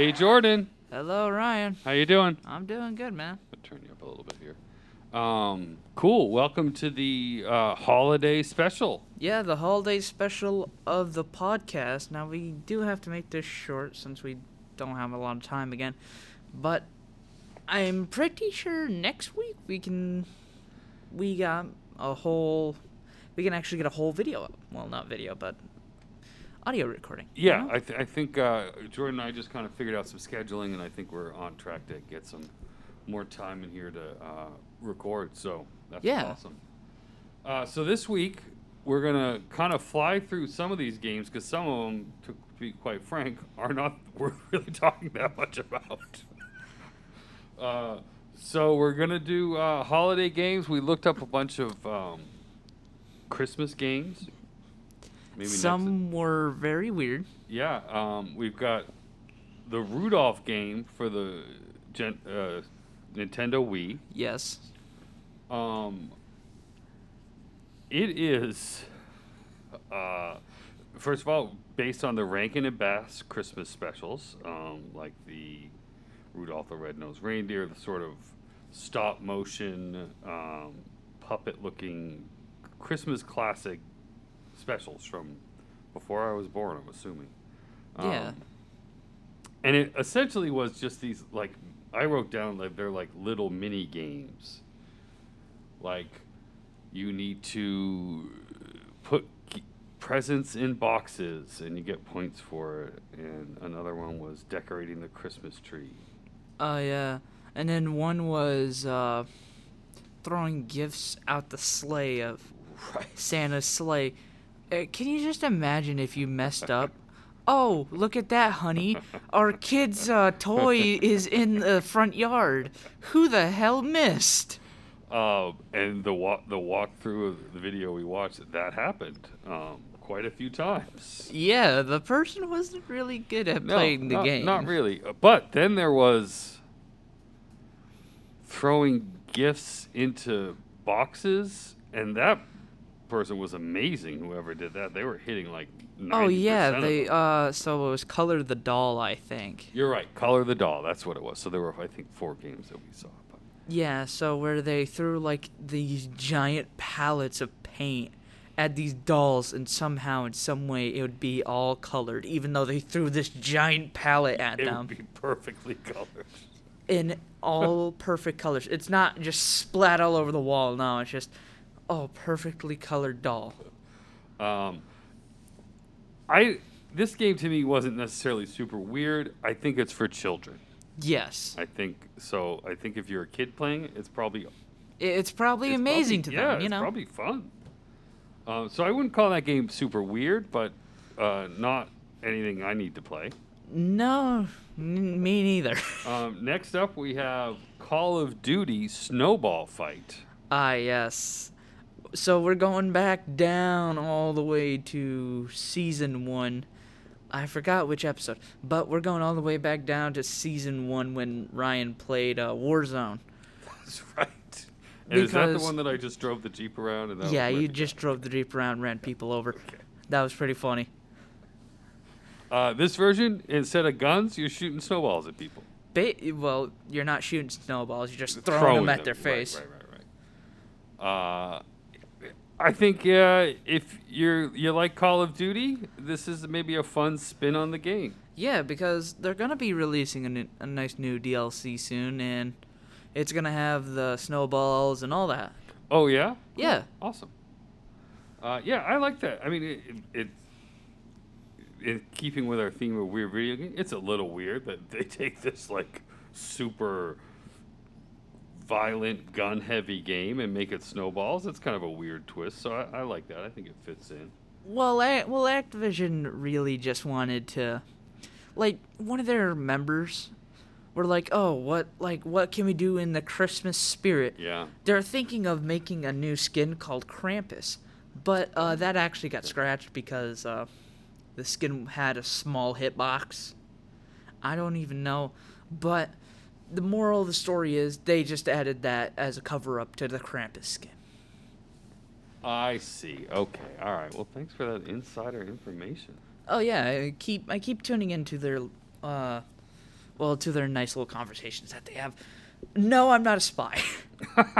Hey Jordan, Hello, Ryan. how you doing? I'm doing good, man. I'll turn you up a little bit here. Um, cool. Welcome to the uh, holiday special. Yeah, the holiday special of the podcast. Now, we do have to make this short since we don't have a lot of time again. But I'm pretty sure next week we can. We got a whole. We can actually get a whole video up. Well, not video, but audio recording. you Yeah, know? I, th- I think uh, Jordan and I just kind of figured out some scheduling, and I think we're on track to get some more time in here to uh, record. So that's Yeah. awesome. Uh, so this week we're gonna kind of fly through some of these games because some of them, to be quite frank, are not we're really talking that much about. uh, so we're gonna do uh, holiday games. We looked up a bunch of um, Christmas games. Maybe next- Some were very weird. yeah, um, we've got the Rudolph game for the Gen- uh, Nintendo Wii. Yes. Um, it is, uh, first of all, based on the Rankin and Bass Christmas specials, um, like the Rudolph the Red-Nosed Reindeer, the sort of stop motion, um, puppet looking Christmas classic specials from before I was born, I'm assuming. Yeah. Um, and it essentially was just these like I wrote down like they're like little mini games. Like you need to put presents in boxes and you get points for it. And another one was decorating the Christmas tree. Oh yeah, and then one was uh, throwing gifts out the sleigh of Right. Santa's sleigh. Uh, can you just imagine if you messed up? Oh, look at that, honey! Our kid's uh, toy is in the front yard. Who the hell missed? Um, and the walk the walkthrough of the video we watched that happened um, quite a few times. Yeah, the person wasn't really good at playing the not, game. Not really. Uh, But then there was throwing gifts into boxes, and that person was amazing. Whoever did that, they were hitting like. 90% Oh yeah, they uh, so it was color the doll, I think. You're right. Color the doll. That's what it was. So there were, I think, four games that we saw. But Yeah, so where they threw like these giant pallets of paint at these dolls, and somehow, in some way, it would be all colored, even though they threw this giant palette at it them It would be perfectly colored. in all perfect colors. It's not just splat all over the wall. No, it's just oh, perfectly colored doll. Um, I this game to me wasn't necessarily super weird. I think it's for children. Yes, I think so. I think if you're a kid playing it's probably it's probably it's amazing probably- to yeah, them. You it's know, probably fun. Um, so I wouldn't call that game super weird, but uh, not anything I need to play. no, n- me neither. Um, next up, we have Call of Duty Snowball Fight. Ah, yes. So we're going back down all the way to season one. I forgot which episode, but we're going all the way back down to season one when Ryan played uh, Warzone. That's right. And is that the one that I just drove the jeep around? And that yeah, you just drove the Jeep around, and ran people over. Okay. That was pretty funny. Uh, this version, instead of guns, you're shooting snowballs at people. Ba- well, you're not shooting snowballs; you're just throwing, them at their Right, face. Right, right, right. Uh, I think uh, if you're you like Call of Duty, this is maybe a fun spin on the game. Yeah, because they're gonna be releasing a, new, a nice new DLC soon, and it's gonna have the snowballs and all that. Oh yeah, Yeah. awesome. Uh, yeah, I like that. I mean, it, it, in keeping with our theme of weird video game, it's a little weird that they take this like super violent, gun-heavy game and make it snowballs. It's kind of a weird twist, so I, I like that. I think it fits in. Well, A- well, Activision really just wanted to, like, one of their members were like, "Oh, what, like, what can we do in the Christmas spirit?" Yeah. They're thinking of making a new skin called Krampus, but uh, that actually got scratched because uh, the skin had a small hitbox. I don't even know, but the moral of the story is they just added that as a cover up to the Krampus skin. I see. Okay. All right. Well, thanks for that insider information. Oh yeah, I keep I keep tuning into their uh well, to their nice little conversations that they have. No, I'm not a spy.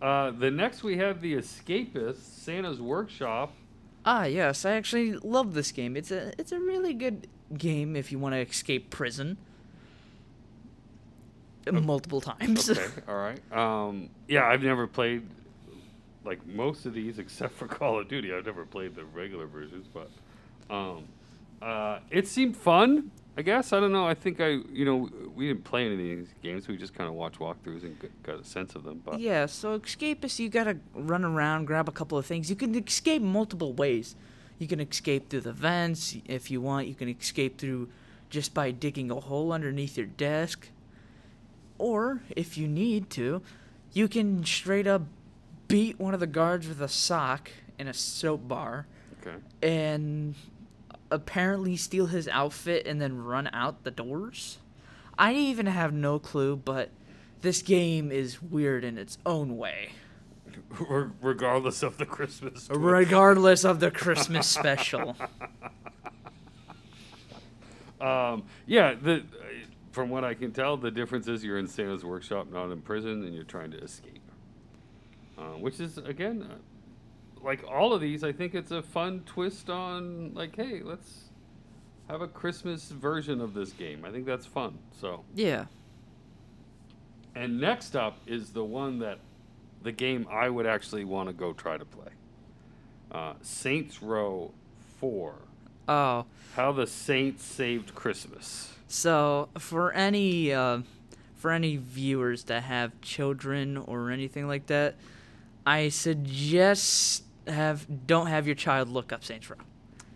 Uh, the next we have the Escapist, Santa's Workshop. ah, yes, I actually love this game. It's a it's a really good game if you want to escape prison. Multiple times. Okay, all right. Um, yeah, I've never played like most of these except for Call of Duty. I've never played the regular versions, but um, uh, it seemed fun. I guess I don't know. I think I, you know, we didn't play any of these games. We just kind of watched walkthroughs and got a sense of them. But Yeah, so escapists, you gotta run around, grab a couple of things. You can escape multiple ways. You can escape through the vents if you want. You can escape through just by digging a hole underneath your desk. Or, if you need to, you can straight up beat one of the guards with a sock in a soap bar okay, and apparently steal his outfit and then run out the doors. I even have no clue, but this game is weird in its own way. Regardless of the Christmas. twist. Regardless of the Christmas special. Um, yeah, the from what I can tell, the difference is you're in Santa's workshop, not in prison, and you're trying to escape. Uh, which is again, uh, like all of these, I think it's a fun twist on like, hey, let's have a Christmas version of this game. I think that's fun. So, Yeah. and next up is the one that the game I would actually want to go try to play. Uh, Saints Row Four. Oh, How the Saints Saved Christmas. So for any uh, for any viewers that have children or anything like that, I suggest have don't have your child look up Saints Row.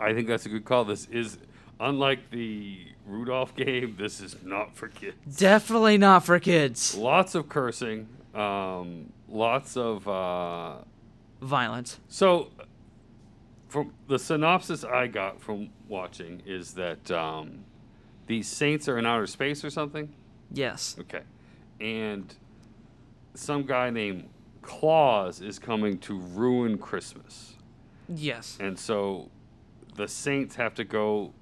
I think that's a good call. This is unlike the Rudolph game. This is not for kids. Definitely not for kids. Lots of cursing. Um, lots of. Uh, Violence. so, from the synopsis I got from watching is that um, these saints are in outer space or something. Yes. Okay, and some guy named Claus is coming to ruin Christmas. Yes. and so the saints have to go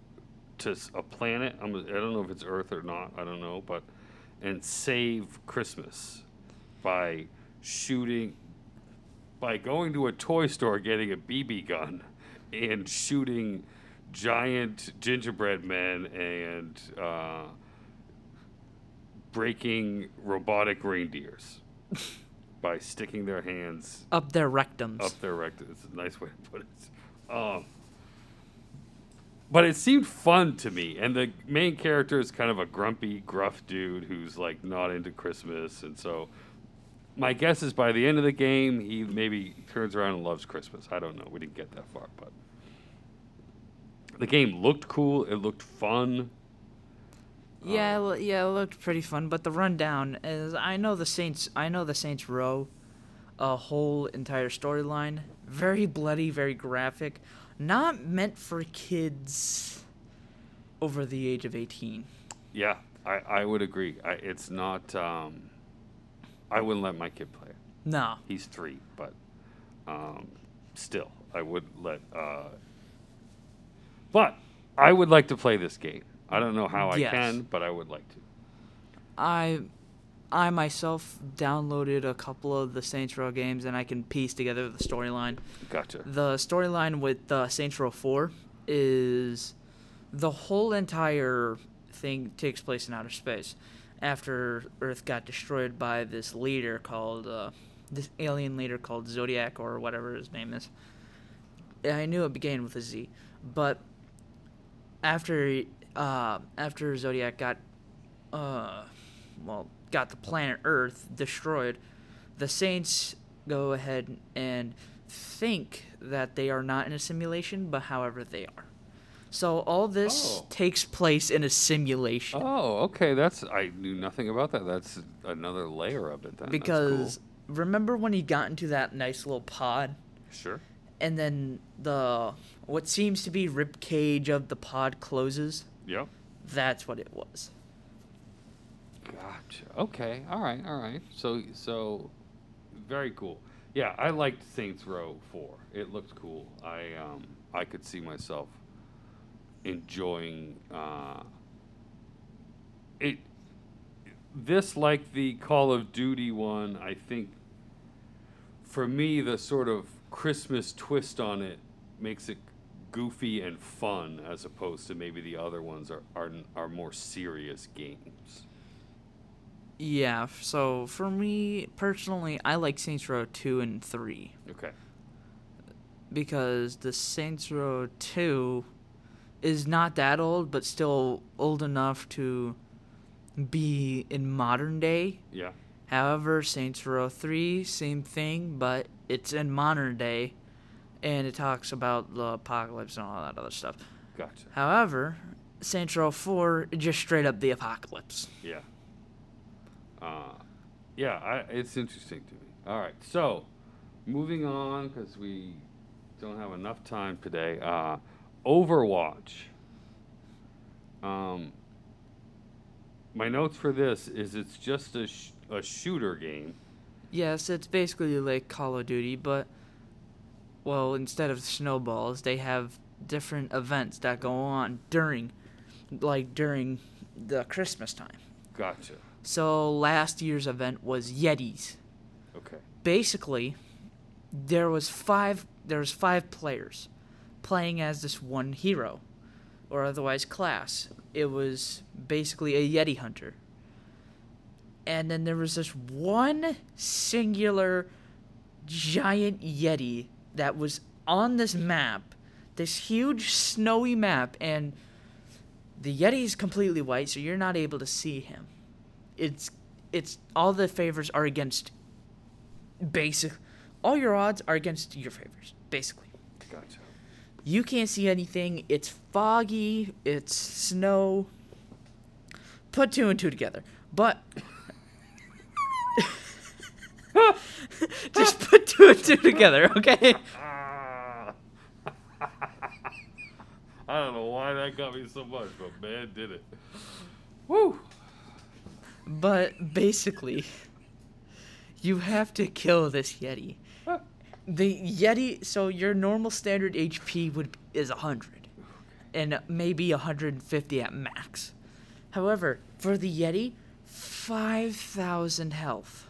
to a planet. I'm, I don't know if it's Earth or not. I don't know, but and save Christmas by shooting by going to a toy store, getting a BB gun, and shooting giant gingerbread men and uh, breaking robotic reindeers by sticking their hands Up their rectums. up their rectum. It's a nice way to put it. Um, but it seemed fun to me, and the main character is kind of a grumpy, gruff dude who's like not into Christmas, and so my guess is by the end of the game he maybe turns around and loves Christmas. I don't know. We didn't get that far, but the game looked cool. It looked fun. Yeah, it yeah, it looked pretty fun. But the rundown is, I know the Saints, I know the Saints Row, a whole entire storyline, very bloody, very graphic, not meant for kids over the age of eighteen. Yeah, I, I would agree. I, it's not. Um, I wouldn't let my kid play it. No, He's three, but um, still, I would let. Uh, but I would like to play this game. I don't know how I Yes. can, but I would like to. I, I myself downloaded a couple of the Saints Row games, and I can piece together the storyline. Gotcha. The storyline with uh, Saints Row 4 is the whole entire thing takes place in outer space after Earth got destroyed by this leader called uh, this alien leader called Zodiac or whatever his name is. I knew it began with a Z, but after uh, after Zodiac got uh, well got the planet Earth destroyed, the Saints go ahead and think that they are not in a simulation, but however they are. So all this Oh. takes place in a simulation Oh, okay. That's I knew nothing about that. That's another layer of it. Then. Because remember when he got into that nice little pod sure. And then the what seems to be rib cage of the pod closes? Yep. That's what it was. Gotcha. Okay. All right. All right. So so very cool. Yeah, I liked Saints Row 4. It looked cool. I um I could see myself enjoying uh it this like the Call of Duty one, I think for me the sort of Christmas twist on it makes it goofy and fun as opposed to maybe the other ones are are, are more serious games. Yeah, so for me personally, I like Saints Row 2 and 3 Okay. because the Saints Row 2 is not that old, but still old enough to be in modern day. Yeah. However, Saints Row 3, same thing, but it's in modern day and it talks about the apocalypse and all that other stuff. Gotcha. However, Saints Row 4, just straight up the apocalypse. Yeah. Uh, yeah, I, it's interesting to me. All right, so moving on because we don't have enough time today. Uh, Overwatch. Um, my notes for this is it's just a, sh- a shooter game. Yes, it's basically like Call of Duty, but well, instead of snowballs, they have different events that go on during like during the Christmas time. Gotcha. So last year's event was Yetis. Okay. Basically, there was five there was five players playing as this one hero or otherwise class. It was basically a Yeti hunter. And then there was this one singular giant Yeti that was on this map, this huge snowy map, and the Yeti is completely white, so you're not able to see him. It's it's all the favors are against basic all your odds are against your favors, basically. Gotcha. You can't see anything. It's foggy. It's snow. Put two and two together. But just put two and two together, okay? I don't know why that got me so much, but man, did it. Woo! But basically, you have to kill this Yeti. The Yeti, so your normal standard HP would is 100 and maybe 150 at max. However, for the Yeti, 5000 health.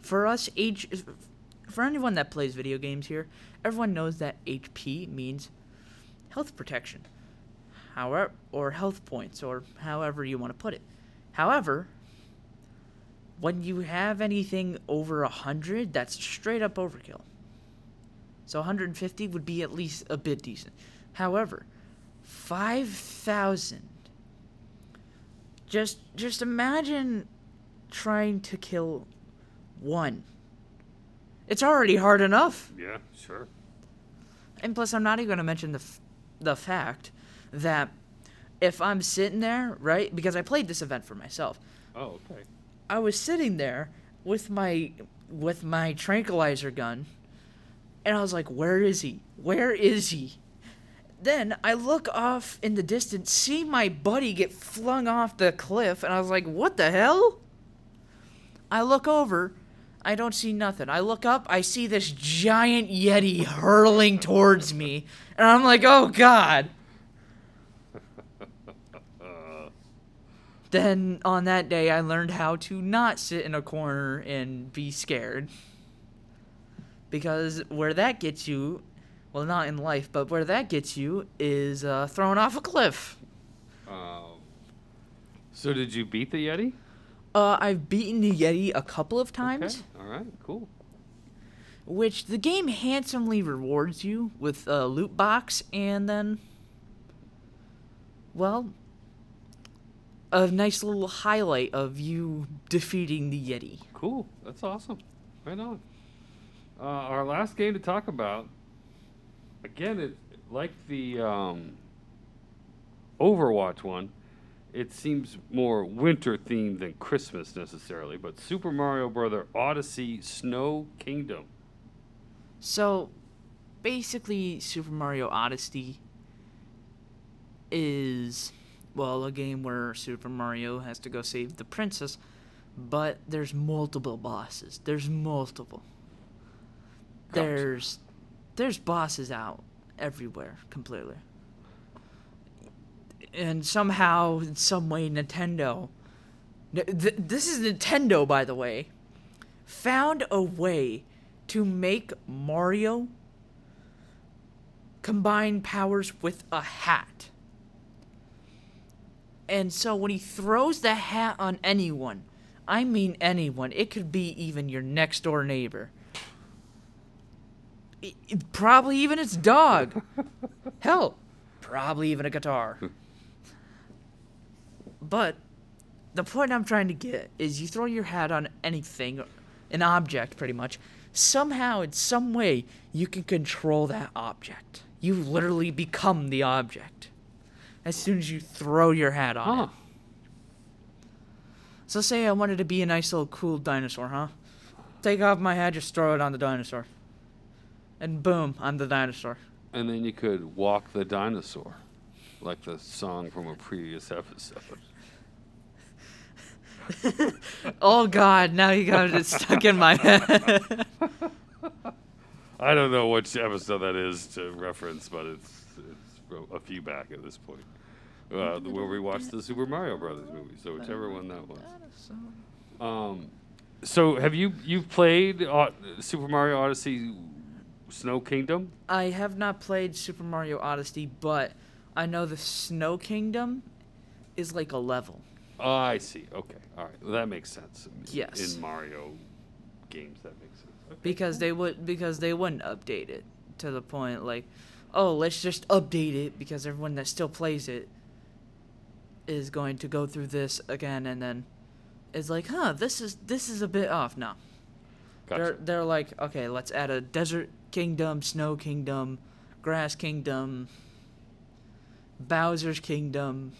For us H for anyone that plays video games here, everyone knows that HP means health protection. However, or health points or however you want to put it. However, when you have anything over 100, that's straight up overkill. So 150 would be at least a bit decent. However, 5000 just just imagine trying to kill one. It's already hard enough. Yeah, sure. And plus, I'm not even going to mention the, f- the fact that if I'm sitting there, right, because I played this event for myself, Oh, okay. I was sitting there with my with my tranquilizer gun, and I was like, "Where is he? Where is he?" Then I look off in the distance, see my buddy get flung off the cliff, and I was like, "What the hell?" I look over, I don't see nothing. I look up, I see this giant yeti hurling towards me, and I'm like, "Oh God!" Then on that day, I learned how to not sit in a corner and be scared. Because where that gets you, well, not in life, but where that gets you is uh, thrown off a cliff. um, so did you beat the Yeti? Uh, I've beaten the Yeti a couple of times, Okay. All right. Cool. which the game handsomely rewards you with a loot box and then, well, a nice little highlight of you defeating the Yeti. Cool. That's awesome. Right on. Uh, our last game to talk about. Again, it like the um, Overwatch one. It seems more winter themed than Christmas necessarily, but Super Mario Brother Odyssey Snow Kingdom. So, basically, Super Mario Odyssey is, well, a game where Super Mario has to go save the princess, but there's multiple bosses. There's multiple. There's, there's bosses out everywhere completely. And somehow, in some way, Nintendo. Th- this is Nintendo, by the way. Found a way to make Mario combine powers with a hat. And so when he throws the hat on anyone, I mean anyone, it could be even your next door neighbor. I- I- probably even its dog. Hell, probably even a guitar. but the point I'm trying to get is you throw your hat on anything, an object pretty much. Somehow, in some way, you can control that object. You literally become the object as soon as you throw your hat on Huh. it. So say I wanted to be a nice little cool dinosaur, huh? Take off my hat, just throw it on the dinosaur. And boom, I'm the dinosaur. And then you could walk the dinosaur, like the song from a previous episode. Oh god, now you got it stuck in my head. I don't know which episode that is to reference, but it's it's fro- a few back at this point. Uh, where we watched the Super Mario Brothers movie, so whichever one that was. Um, so have you you've played uh, Super Mario Odyssey Snow Kingdom? I have not played Super Mario Odyssey, but I know the Snow Kingdom is like a level. Oh, I see. Okay, all right, well, that makes sense. Yes. In Mario games, that makes sense. Okay, because they would because they wouldn't update it to the point like oh let's just update it because everyone that still plays it is going to go through this again and then is like huh this is this is a bit off no Gotcha. they're they're like okay let's add a desert kingdom snow kingdom grass kingdom bowser's kingdom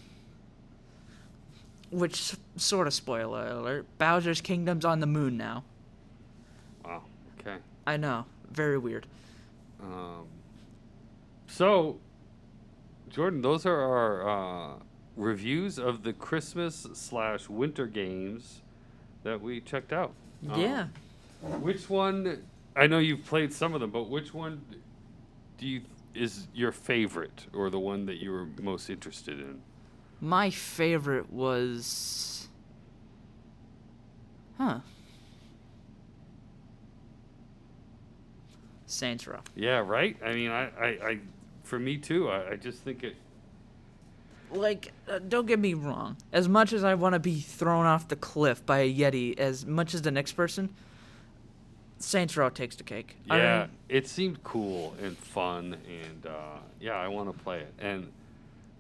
which sort of spoiler alert bowser's kingdom's on the moon now Wow. Okay. i know very weird Um, so, Jordan, those are our uh, reviews of the Christmas slash winter games that we checked out. Um, yeah Which one? I know you've played some of them, but which one do you is your favorite, or the one that you were most interested in? My favorite was. Huh. Saints Row. Yeah, right. I mean, I, I, I for me too. I, I just think it. Like, uh, don't get me wrong. As much as I want to be thrown off the cliff by a Yeti, as much as the next person, Saints Row takes the cake. I Yeah, mean, it seemed cool and fun, and uh, yeah, I want to play it. And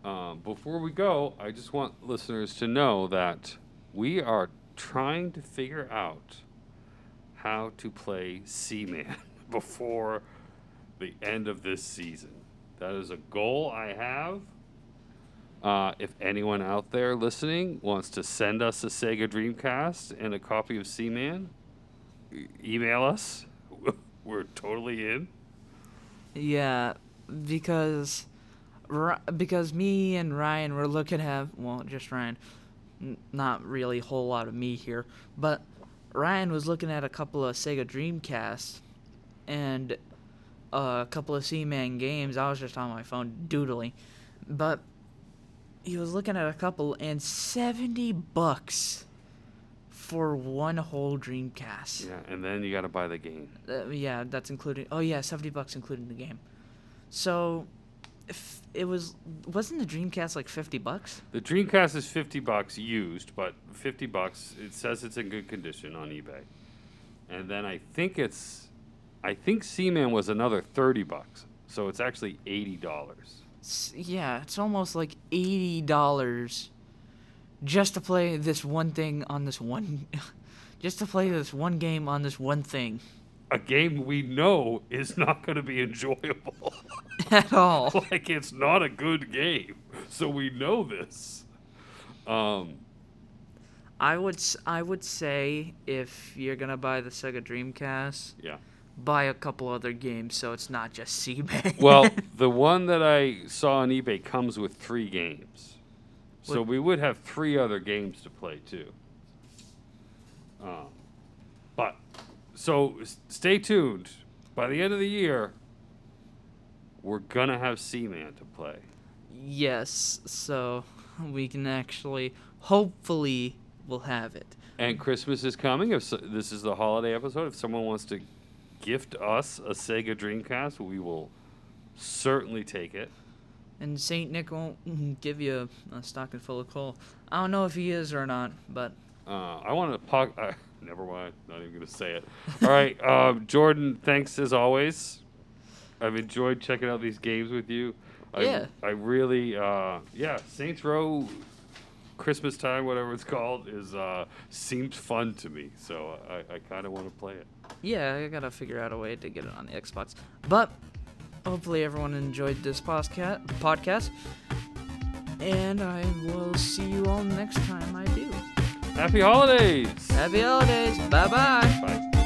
um, before we go, I just want listeners to know that we are trying to figure out how to play Seaman before the end of this season. That is a goal I have. Uh, if anyone out there listening wants to send us a Sega Dreamcast and a copy of Seaman, e- email us. We're totally in. Yeah, because because me and Ryan were looking at well, just Ryan, not really a whole lot of me here, but Ryan was looking at a couple of Sega Dreamcasts and a couple of Seaman games. I was just on my phone doodling, but he was looking at a couple and seventy bucks for one whole Dreamcast. Yeah, and then you got to buy the game. Uh, yeah, that's including. Oh yeah, seventy bucks including the game. So, it was wasn't the Dreamcast like fifty bucks? The Dreamcast is 50 bucks used, but 50 bucks it says it's in good condition on eBay. And then I think it's I think Seaman was another 30 bucks. So it's actually $80. Yeah, it's almost like eighty dollars just to play this one thing on this one, just to play this one game on this one thing A game we know is not going to be enjoyable. at all. like it's not a good game. So we know this. Um I would I would say if you're gonna buy the Sega Dreamcast, yeah. buy a couple other games so it's not just Seaman. Well, the one that I saw on eBay comes with three games. So What- we would have three other games to play too. Um, so s- stay tuned. By the end of the year, we're going to have Seaman to play. Yes, so we can actually, hopefully, we'll have it. And Christmas is coming. If so, this is the holiday episode, if someone wants to gift us a Sega Dreamcast, we will certainly take it. And Saint Nick won't give you a, a stocking full of coal. I don't know if he is or not, but Uh, I want to pock. Never mind. Not even gonna say it. All right, um, Jordan. Thanks as always. I've enjoyed checking out these games with you. I, Yeah. I really. Uh, yeah. Saints Row. Christmas time, whatever it's called, is uh, seems fun to me. So I, I kind of want to play it. yeah, I gotta figure out a way to get it on the Xbox. But hopefully, everyone enjoyed this podcast. Podcast, and I will see you all next time I do. Happy holidays. Happy holidays. Bye-bye. Bye.